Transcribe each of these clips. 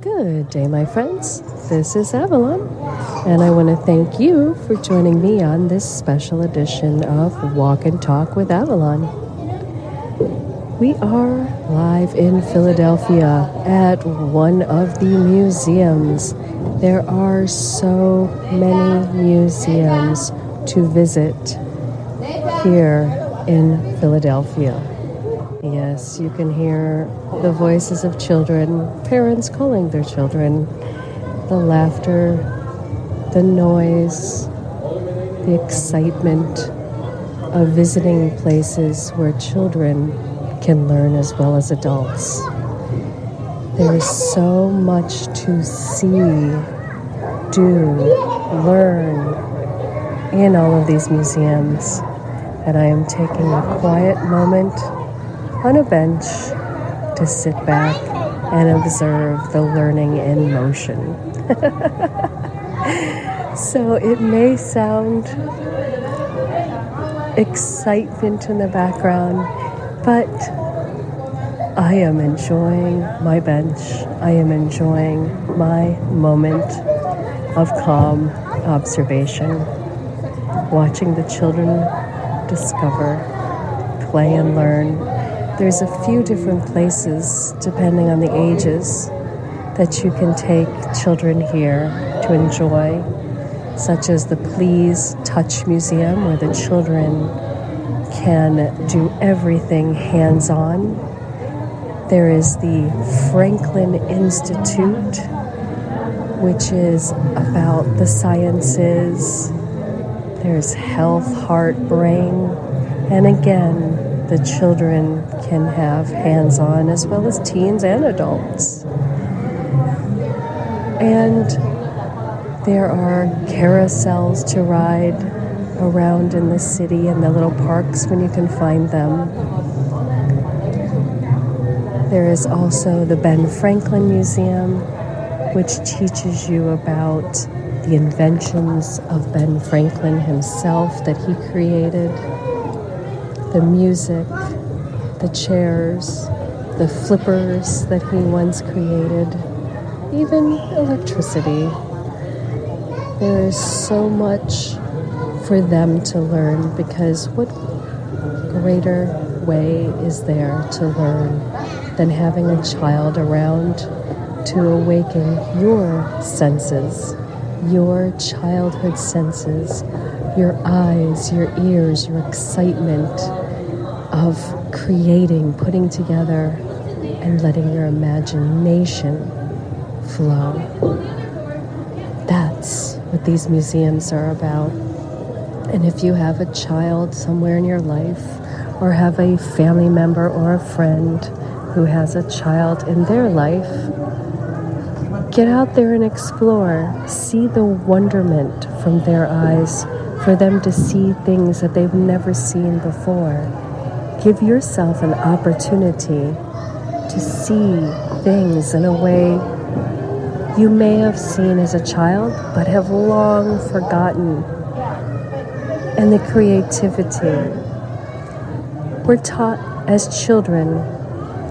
Good day, my friends. This is Avalon, and I want to thank you for joining me on this special edition of Walk and Talk with Avalon. We are live in Philadelphia at one of the museums. There are so many museums to visit here in Philadelphia. Yes, you can hear the voices of children, parents calling their children, the laughter, the noise, the excitement of visiting places where children can learn as well as adults. There is so much to see, do, learn in all of these museums, and I am taking a quiet moment on a bench to sit back and observe the learning in motion. so it may sound excitement in the background, but I am enjoying my bench. I am enjoying my moment of calm observation, watching the children discover, play, and learn there's a few different places, depending on the ages, that you can take children here to enjoy, such as the Please Touch Museum, where the children can do everything hands on. There is the Franklin Institute, which is about the sciences. There's health, heart, brain, and again, the children can have hands on as well as teens and adults. And there are carousels to ride around in the city and the little parks when you can find them. There is also the Ben Franklin Museum, which teaches you about the inventions of Ben Franklin himself that he created the music, the chairs, the flippers that he once created, even electricity. There is so much for them to learn because what greater way is there to learn than having a child around to awaken your senses, your childhood senses, your eyes, your ears, your excitement of creating, putting together, and letting your imagination flow. That's what these museums are about. And if you have a child somewhere in your life, or have a family member or a friend who has a child in their life, get out there and explore. See the wonderment from their eyes for them to see things that they've never seen before. Give yourself an opportunity to see things in a way you may have seen as a child but have long forgotten. And the creativity. We're taught as children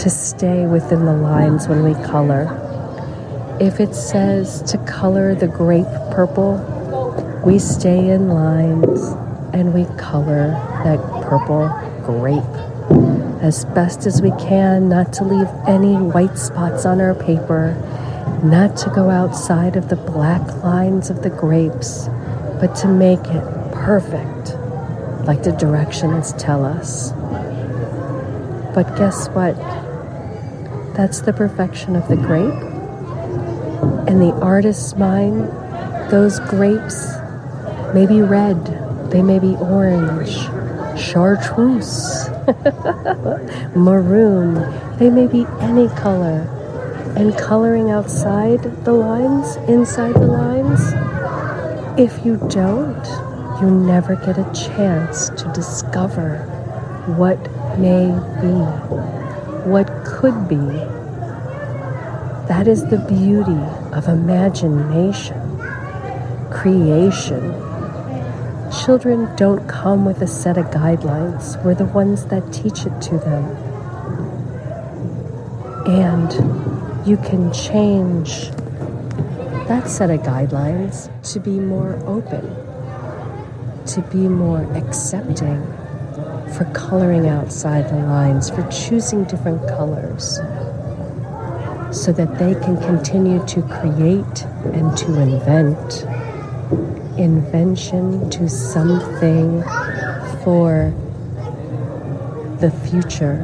to stay within the lines when we color. If it says to color the grape purple, we stay in lines and we color that purple grape as best as we can, not to leave any white spots on our paper, not to go outside of the black lines of the grapes, but to make it perfect, like the directions tell us. But guess what? That's the perfection of the grape. In the artist's mind, those grapes may be red, they may be orange, chartreuse, maroon, they may be any color. And coloring outside the lines, inside the lines, if you don't, you never get a chance to discover what may be, what could be. That is the beauty of imagination, creation Children don't come with a set of guidelines, we're the ones that teach it to them. And you can change that set of guidelines to be more open, to be more accepting for coloring outside the lines, for choosing different colors, so that they can continue to create and to invent. Invention to something for the future,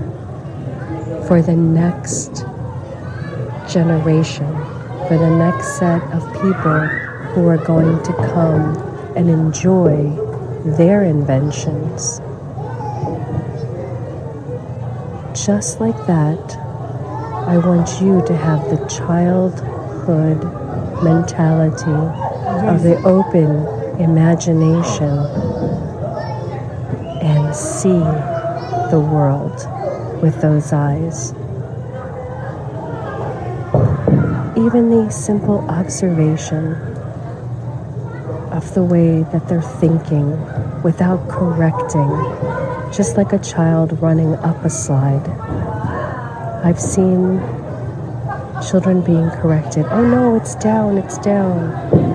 for the next generation, for the next set of people who are going to come and enjoy their inventions. Just like that, I want you to have the childhood mentality of the open imagination and see the world with those eyes. Even the simple observation of the way that they're thinking without correcting, just like a child running up a slide. I've seen children being corrected. Oh no, it's down, it's down.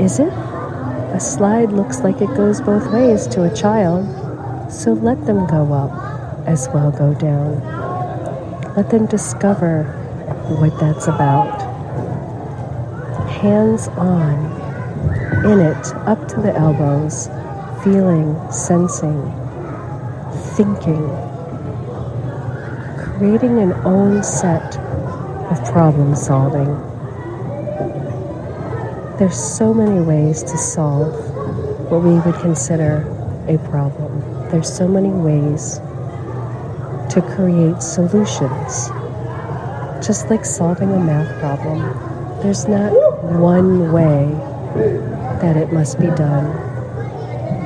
Is it? A slide looks like it goes both ways to a child, so let them go up as well go down. Let them discover what that's about. Hands on, in it, up to the elbows, feeling, sensing, thinking, creating an own set of problem solving. There's so many ways to solve what we would consider a problem. There's so many ways to create solutions. Just like solving a math problem, there's not one way that it must be done.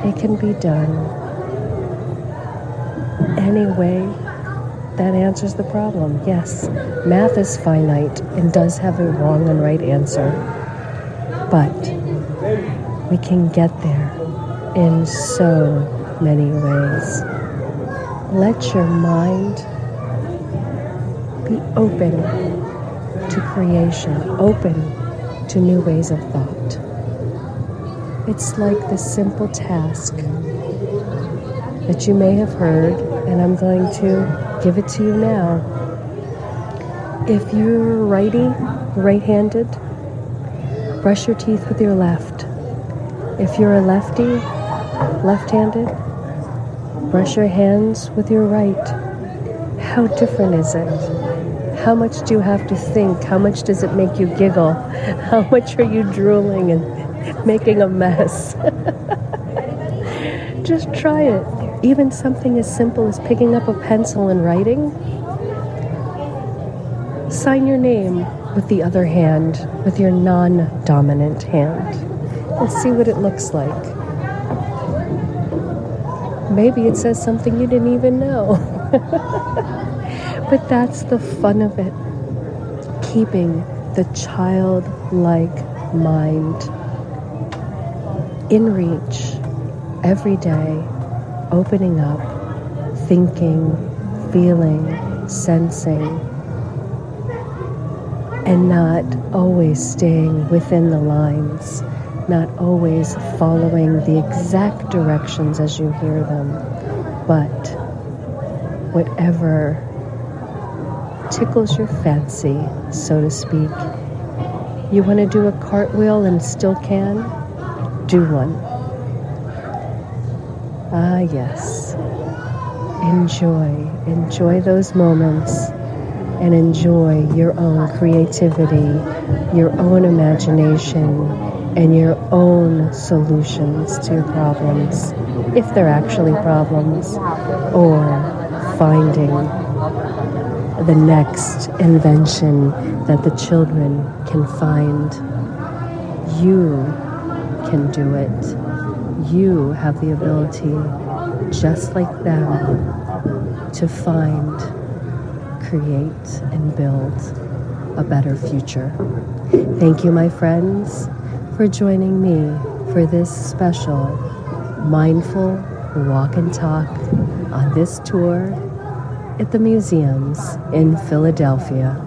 It can be done any way that answers the problem. Yes, math is finite and does have a wrong and right answer, but we can get there in so many ways. Let your mind be open to creation, open to new ways of thought. It's like the simple task that you may have heard, and I'm going to give it to you now. If you're righty, right handed, brush your teeth with your left. If you're a lefty, left handed, brush your hands with your right. How different is it? How much do you have to think? How much does it make you giggle? How much are you drooling and making a mess? Just try it. Even something as simple as picking up a pencil and writing. Sign your name with the other hand, with your non dominant hand, and see what it looks like. Maybe it says something you didn't even know. but that's the fun of it. Keeping the childlike mind in reach every day opening up, thinking, feeling, sensing, and not always staying within the lines, not always following the exact directions as you hear them, but whatever tickles your fancy, so to speak. You want to do a cartwheel and still can? Do one. Ah, yes. Enjoy. Enjoy those moments and enjoy your own creativity, your own imagination, and your own solutions to problems, if they're actually problems, or finding the next invention that the children can find. You can do it you have the ability, just like them, to find, create, and build a better future. Thank you, my friends, for joining me for this special mindful walk and talk on this tour at the museums in Philadelphia.